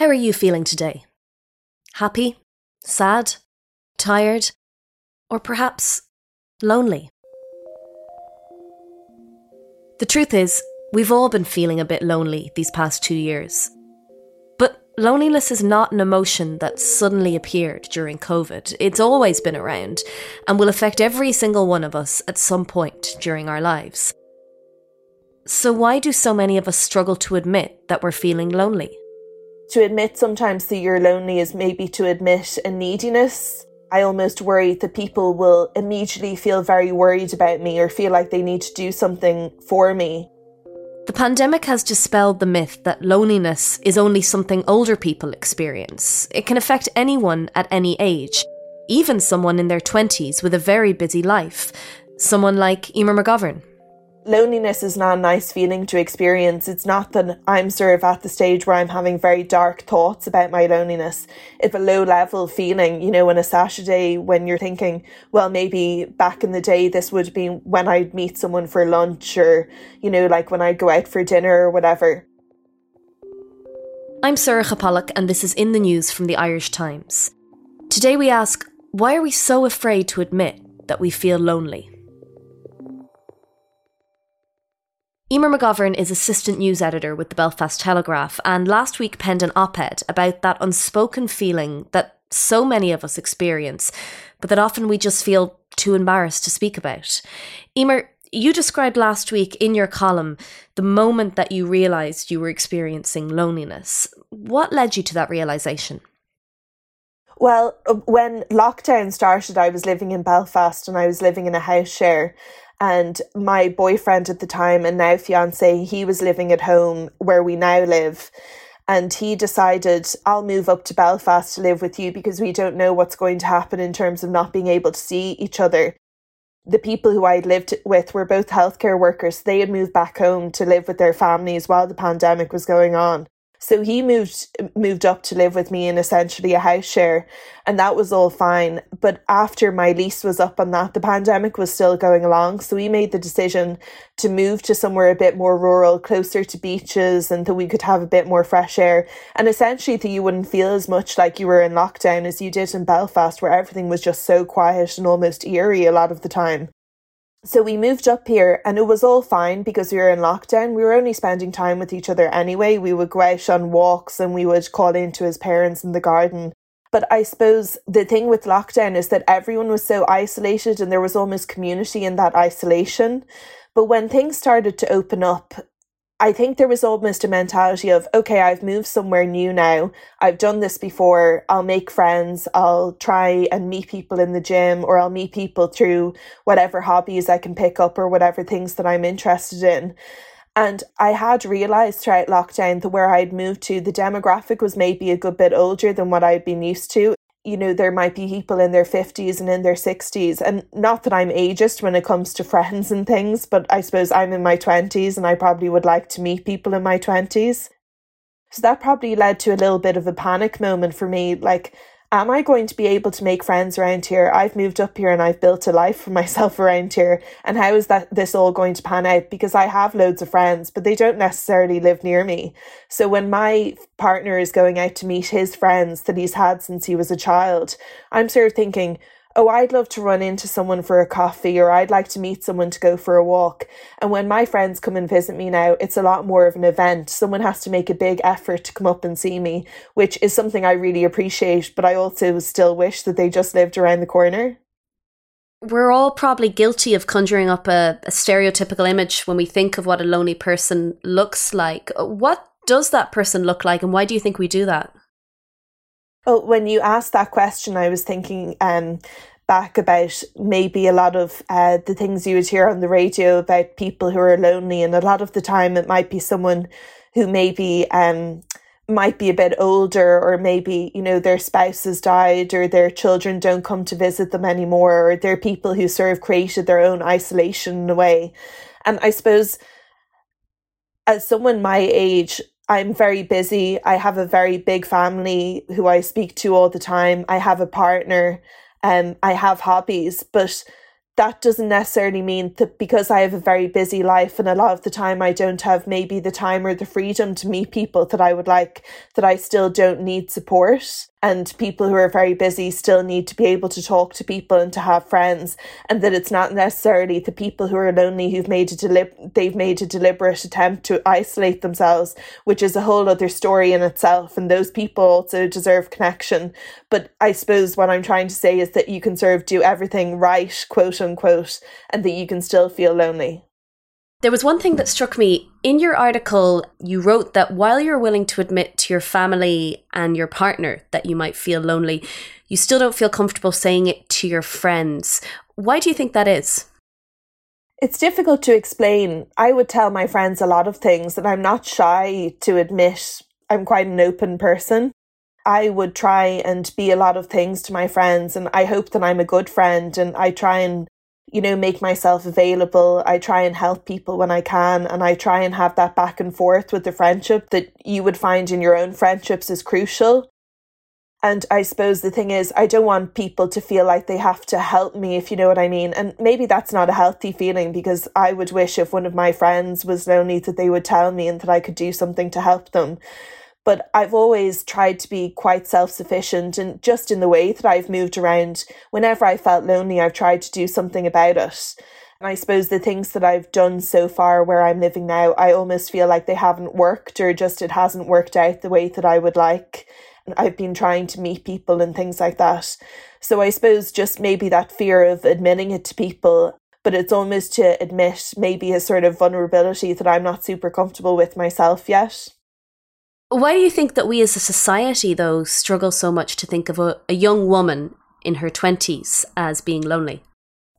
How are you feeling today? Happy? Sad? Tired? Or perhaps lonely? The truth is, we've all been feeling a bit lonely these past two years. But loneliness is not an emotion that suddenly appeared during COVID. It's always been around and will affect every single one of us at some point during our lives. So, why do so many of us struggle to admit that we're feeling lonely? To admit sometimes that you're lonely is maybe to admit a neediness I almost worry that people will immediately feel very worried about me or feel like they need to do something for me. The pandemic has dispelled the myth that loneliness is only something older people experience. It can affect anyone at any age, even someone in their 20s with a very busy life, someone like Emer McGovern loneliness is not a nice feeling to experience. It's not that I'm sort of at the stage where I'm having very dark thoughts about my loneliness. It's a low level feeling, you know, on a Saturday when you're thinking, well, maybe back in the day, this would be when I'd meet someone for lunch or, you know, like when I'd go out for dinner or whatever. I'm Sorcha Pollak, and this is In the News from the Irish Times. Today we ask, why are we so afraid to admit that we feel lonely? Emer McGovern is assistant news editor with the Belfast Telegraph and last week penned an op ed about that unspoken feeling that so many of us experience, but that often we just feel too embarrassed to speak about. Emer, you described last week in your column the moment that you realised you were experiencing loneliness. What led you to that realisation? Well, uh, when lockdown started, I was living in Belfast and I was living in a house share and my boyfriend at the time and now fiance he was living at home where we now live. And he decided I'll move up to Belfast to live with you because we don't know what's going to happen in terms of not being able to see each other. The people who I'd lived with were both healthcare workers. They had moved back home to live with their families while the pandemic was going on so he moved moved up to live with me in essentially a house share, and that was all fine. But after my lease was up on that, the pandemic was still going along. So we made the decision to move to somewhere a bit more rural, closer to beaches, and that we could have a bit more fresh air. And essentially, that you wouldn't feel as much like you were in lockdown as you did in Belfast, where everything was just so quiet and almost eerie a lot of the time. So we moved up here and it was all fine because we were in lockdown. We were only spending time with each other anyway. We would go out on walks and we would call in to his parents in the garden. But I suppose the thing with lockdown is that everyone was so isolated and there was almost community in that isolation. But when things started to open up I think there was almost a mentality of, okay, I've moved somewhere new now. I've done this before. I'll make friends. I'll try and meet people in the gym or I'll meet people through whatever hobbies I can pick up or whatever things that I'm interested in. And I had realized throughout lockdown that where I'd moved to, the demographic was maybe a good bit older than what I'd been used to you know, there might be people in their 50s and in their 60s. And not that I'm ageist when it comes to friends and things, but I suppose I'm in my 20s and I probably would like to meet people in my 20s. So that probably led to a little bit of a panic moment for me. Like, am I going to be able to make friends around here? I've moved up here and I've built a life for myself around here. And how is that this all going to pan out? Because I have loads of friends, but they don't necessarily live near me. So when my partner is going out to meet his friends that he's had since he was a child, I'm sort of thinking, oh, I'd love to run into someone for a coffee or I'd like to meet someone to go for a walk. And when my friends come and visit me now, it's a lot more of an event. Someone has to make a big effort to come up and see me, which is something I really appreciate, but I also still wish that they just lived around the corner. We're all probably guilty of conjuring up a, a stereotypical image when we think of what a lonely person looks like. What does that person look like, and why do you think we do that? Well, when you asked that question, I was thinking um, back about maybe a lot of uh, the things you would hear on the radio about people who are lonely, and a lot of the time it might be someone who maybe um, might be a bit older, or maybe you know their spouse has died, or their children don't come to visit them anymore, or they're people who sort of created their own isolation in a way. And I suppose as someone my age, I'm very busy. I have a very big family who I speak to all the time. I have a partner. Um, I have hobbies, but that doesn't necessarily mean that because I have a very busy life and a lot of the time I don't have maybe the time or the freedom to meet people that I would like, that I still don't need support and people who are very busy still need to be able to talk to people and to have friends and that it's not necessarily the people who are lonely who've made a delib- they've made a deliberate attempt to isolate themselves which is a whole other story in itself and those people also deserve connection. But i suppose what i'm trying to say is that you can sort of do everything right quote unquote and that you can still feel lonely there was one thing that struck me. In your article, you wrote that while you're willing to admit to your family and your partner that you might feel lonely, you still don't feel comfortable saying it to your friends. Why do you think that is? It's difficult to explain. I would tell my friends a lot of things, and I'm not shy to admit I'm quite an open person. I would try and be a lot of things to my friends, and I hope that I'm a good friend, and I try and you know, make myself available. I try and help people when I can, and I try and have that back and forth with the friendship that you would find in your own friendships is crucial. And I suppose the thing is, I don't want people to feel like they have to help me, if you know what I mean. And maybe that's not a healthy feeling because I would wish if one of my friends was lonely that they would tell me and that I could do something to help them but I've always tried to be quite self sufficient and just in the way that I've moved around, whenever I felt lonely, I've tried to do something about it. And I suppose the things that I've done so far where I'm living now, I almost feel like they haven't worked or just it hasn't worked out the way that I would like. And I've been trying to meet people and things like that. So I suppose just maybe that fear of admitting it to people but it's almost to admit maybe a sort of vulnerability that I'm not super comfortable with myself yet. Why do you think that we as a society, though, struggle so much to think of a, a young woman in her 20s as being lonely?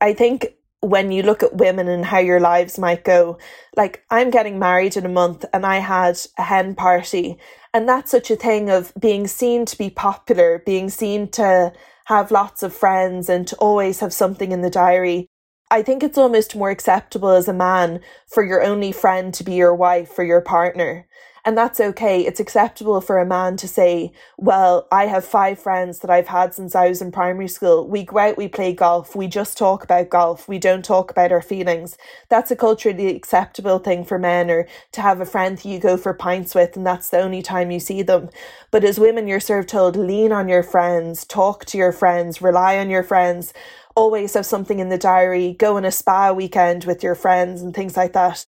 I think when you look at women and how your lives might go, like I'm getting married in a month and I had a hen party, and that's such a thing of being seen to be popular, being seen to have lots of friends and to always have something in the diary. I think it's almost more acceptable as a man for your only friend to be your wife or your partner. And that's okay. It's acceptable for a man to say, Well, I have five friends that I've had since I was in primary school. We go out, we play golf, we just talk about golf, we don't talk about our feelings. That's a culturally acceptable thing for men, or to have a friend that you go for pints with, and that's the only time you see them. But as women, you're sort of told, lean on your friends, talk to your friends, rely on your friends always have something in the diary, go on a spa weekend with your friends and things like that.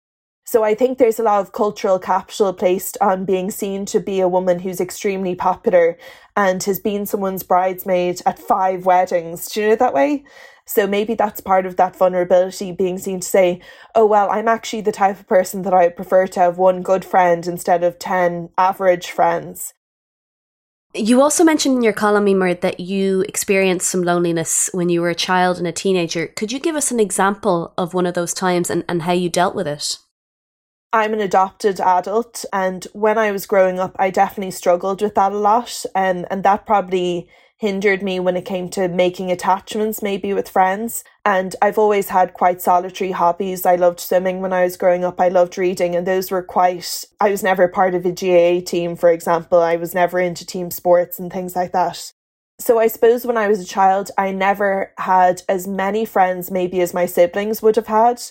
So I think there's a lot of cultural capital placed on being seen to be a woman who's extremely popular and has been someone's bridesmaid at five weddings. Do you know that way? So maybe that's part of that vulnerability being seen to say, oh, well, I'm actually the type of person that I prefer to have one good friend instead of 10 average friends. You also mentioned in your column, Emer, that you experienced some loneliness when you were a child and a teenager. Could you give us an example of one of those times and, and how you dealt with it? I'm an adopted adult, and when I was growing up, I definitely struggled with that a lot, and and that probably hindered me when it came to making attachments, maybe with friends. And I've always had quite solitary hobbies. I loved swimming when I was growing up. I loved reading, and those were quite. I was never part of a GAA team, for example. I was never into team sports and things like that. So I suppose when I was a child, I never had as many friends, maybe as my siblings would have had.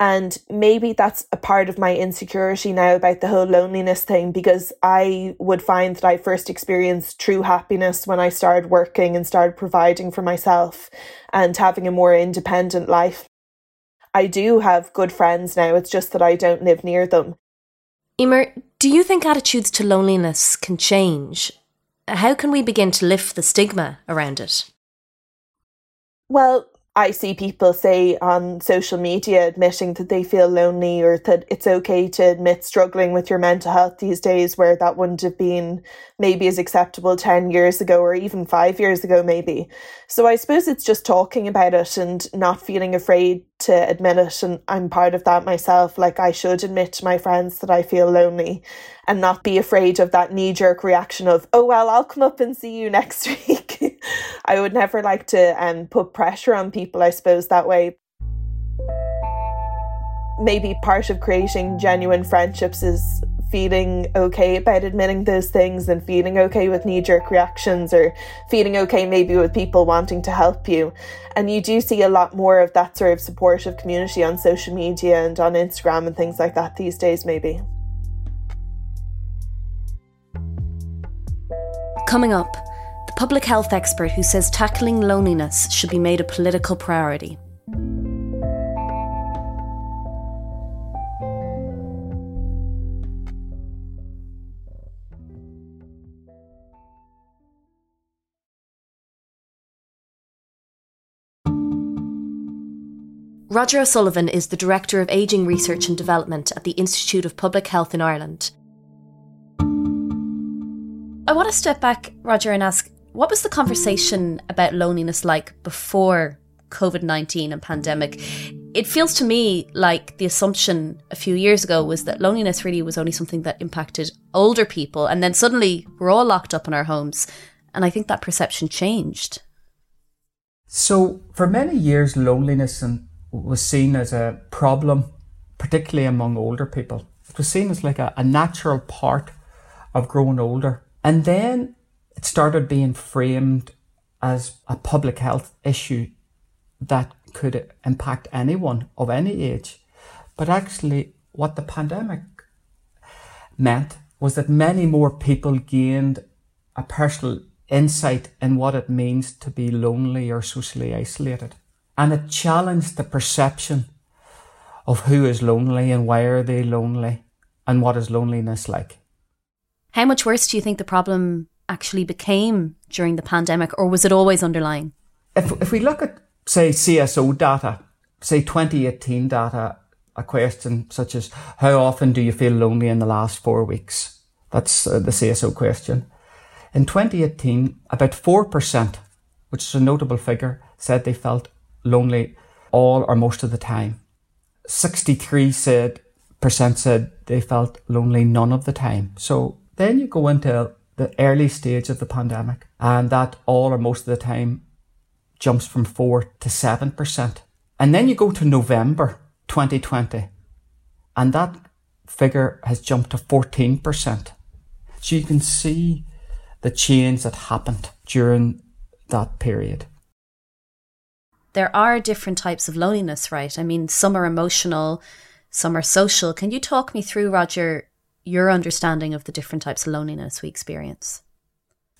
And maybe that's a part of my insecurity now about the whole loneliness thing because I would find that I first experienced true happiness when I started working and started providing for myself and having a more independent life. I do have good friends now, it's just that I don't live near them. Emer, do you think attitudes to loneliness can change? How can we begin to lift the stigma around it? Well, I see people say on social media admitting that they feel lonely or that it's okay to admit struggling with your mental health these days, where that wouldn't have been maybe as acceptable 10 years ago or even five years ago, maybe. So I suppose it's just talking about it and not feeling afraid to admit it. And I'm part of that myself. Like, I should admit to my friends that I feel lonely and not be afraid of that knee jerk reaction of, oh, well, I'll come up and see you next week. I would never like to um, put pressure on people, I suppose, that way. Maybe part of creating genuine friendships is feeling okay about admitting those things and feeling okay with knee jerk reactions or feeling okay maybe with people wanting to help you. And you do see a lot more of that sort of supportive community on social media and on Instagram and things like that these days, maybe. Coming up, public health expert who says tackling loneliness should be made a political priority. Roger O'Sullivan is the Director of Ageing Research and Development at the Institute of Public Health in Ireland. I want to step back, Roger, and ask what was the conversation about loneliness like before COVID 19 and pandemic? It feels to me like the assumption a few years ago was that loneliness really was only something that impacted older people, and then suddenly we're all locked up in our homes. And I think that perception changed. So, for many years, loneliness was seen as a problem, particularly among older people. It was seen as like a, a natural part of growing older. And then it started being framed as a public health issue that could impact anyone of any age. But actually, what the pandemic meant was that many more people gained a personal insight in what it means to be lonely or socially isolated and it challenged the perception of who is lonely and why are they lonely and what is loneliness like. How much worse do you think the problem actually became during the pandemic, or was it always underlying? If, if we look at, say, CSO data, say 2018 data, a question such as how often do you feel lonely in the last four weeks? That's uh, the CSO question. In 2018, about 4%, which is a notable figure, said they felt lonely all or most of the time. 63 said percent said they felt lonely none of the time. So then you go into the early stage of the pandemic and that all or most of the time jumps from 4 to 7%. And then you go to November 2020 and that figure has jumped to 14%. So you can see the change that happened during that period there are different types of loneliness, right? I mean, some are emotional, some are social. Can you talk me through, Roger, your understanding of the different types of loneliness we experience?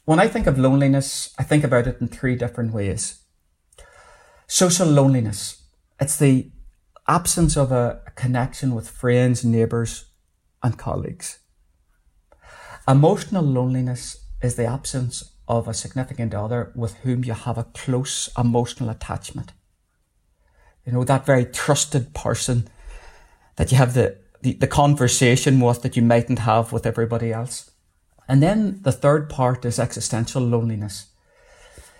When I think of loneliness, I think about it in three different ways. Social loneliness, it's the absence of a connection with friends, neighbours, and colleagues. Emotional loneliness is the absence of a significant other with whom you have a close emotional attachment. You know, that very trusted person that you have the, the, the conversation with that you mightn't have with everybody else. And then the third part is existential loneliness.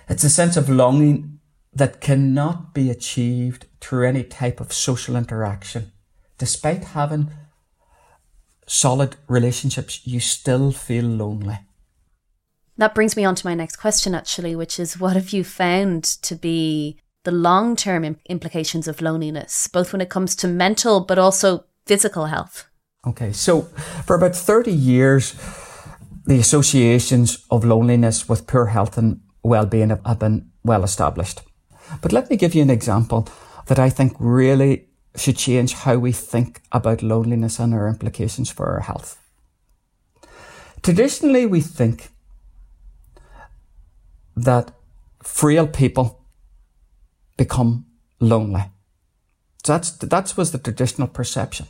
It's a sense of longing that cannot be achieved through any type of social interaction. Despite having solid relationships, you still feel lonely. That brings me on to my next question, actually, which is what have you found to be the long term implications of loneliness, both when it comes to mental but also physical health? Okay, so for about 30 years, the associations of loneliness with poor health and well being have been well established. But let me give you an example that I think really should change how we think about loneliness and our implications for our health. Traditionally, we think that frail people become lonely. So that's, that was the traditional perception.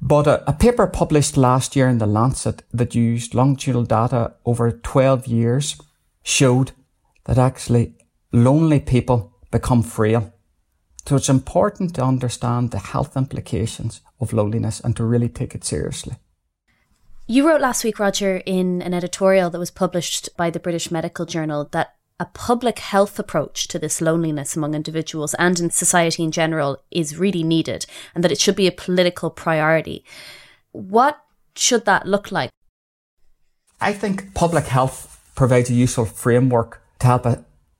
But a, a, paper published last year in the Lancet that used longitudinal data over 12 years showed that actually lonely people become frail. So it's important to understand the health implications of loneliness and to really take it seriously. You wrote last week, Roger, in an editorial that was published by the British Medical Journal that a public health approach to this loneliness among individuals and in society in general is really needed and that it should be a political priority. What should that look like? I think public health provides a useful framework to help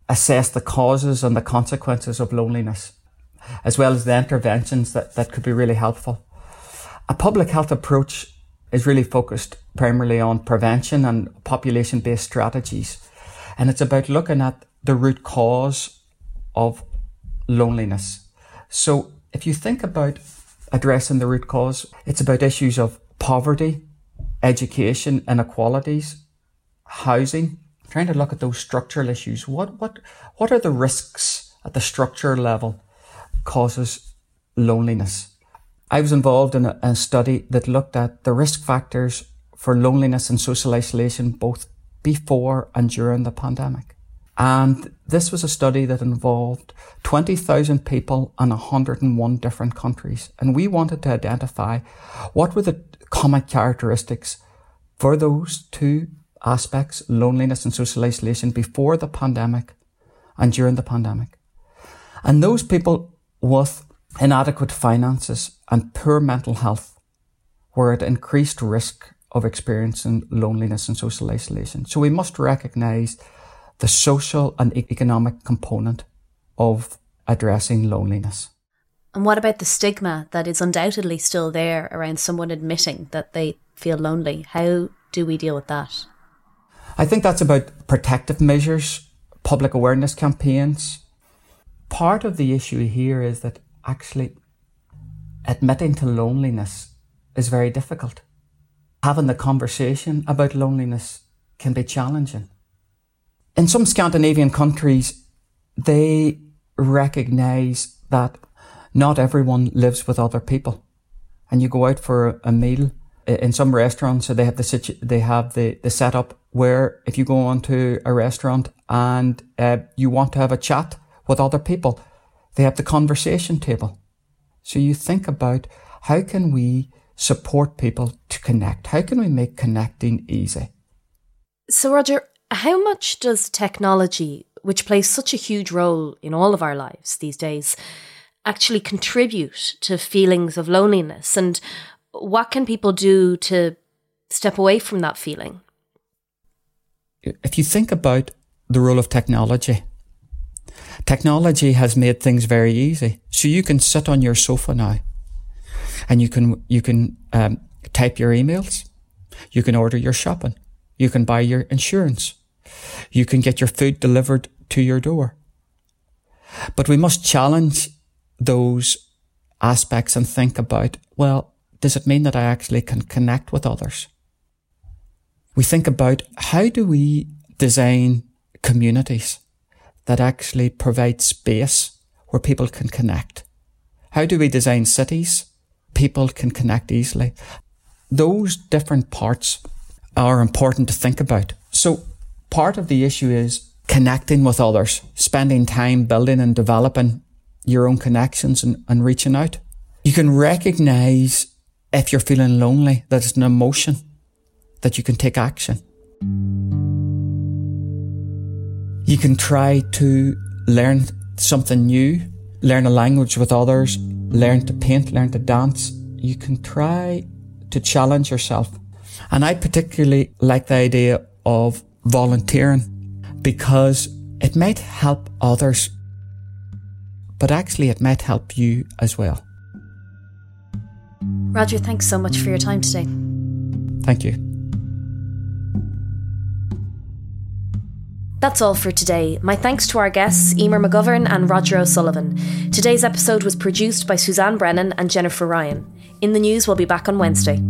assess the causes and the consequences of loneliness, as well as the interventions that, that could be really helpful. A public health approach is really focused primarily on prevention and population based strategies. And it's about looking at the root cause of loneliness. So if you think about addressing the root cause, it's about issues of poverty, education, inequalities, housing, trying to look at those structural issues. What, what, what are the risks at the structure level causes loneliness? I was involved in a, a study that looked at the risk factors for loneliness and social isolation both before and during the pandemic. And this was a study that involved 20,000 people in 101 different countries. And we wanted to identify what were the common characteristics for those two aspects, loneliness and social isolation, before the pandemic and during the pandemic. And those people with inadequate finances and poor mental health were at increased risk of experiencing loneliness and social isolation. So we must recognize the social and economic component of addressing loneliness. And what about the stigma that is undoubtedly still there around someone admitting that they feel lonely? How do we deal with that? I think that's about protective measures, public awareness campaigns. Part of the issue here is that actually admitting to loneliness is very difficult. Having the conversation about loneliness can be challenging in some Scandinavian countries, they recognize that not everyone lives with other people. And you go out for a meal in some restaurants, so they have the situ- they have the, the setup where if you go onto a restaurant and uh, you want to have a chat with other people, they have the conversation table. So you think about how can we support people to connect? How can we make connecting easy? So, Roger, how much does technology, which plays such a huge role in all of our lives these days, actually contribute to feelings of loneliness? And what can people do to step away from that feeling? If you think about the role of technology, technology has made things very easy. So you can sit on your sofa now and you can, you can um, type your emails. You can order your shopping. You can buy your insurance. You can get your food delivered to your door. But we must challenge those aspects and think about, well, does it mean that I actually can connect with others? We think about how do we design communities that actually provide space where people can connect? How do we design cities people can connect easily? Those different parts are important to think about. So part of the issue is connecting with others, spending time building and developing your own connections and, and reaching out. You can recognize if you're feeling lonely, that it's an emotion, that you can take action. You can try to learn something new, learn a language with others, learn to paint, learn to dance. You can try to challenge yourself. And I particularly like the idea of volunteering because it might help others, but actually it might help you as well. Roger, thanks so much for your time today. Thank you. That's all for today. My thanks to our guests, Emer McGovern and Roger O'Sullivan. Today's episode was produced by Suzanne Brennan and Jennifer Ryan. In the news, we'll be back on Wednesday.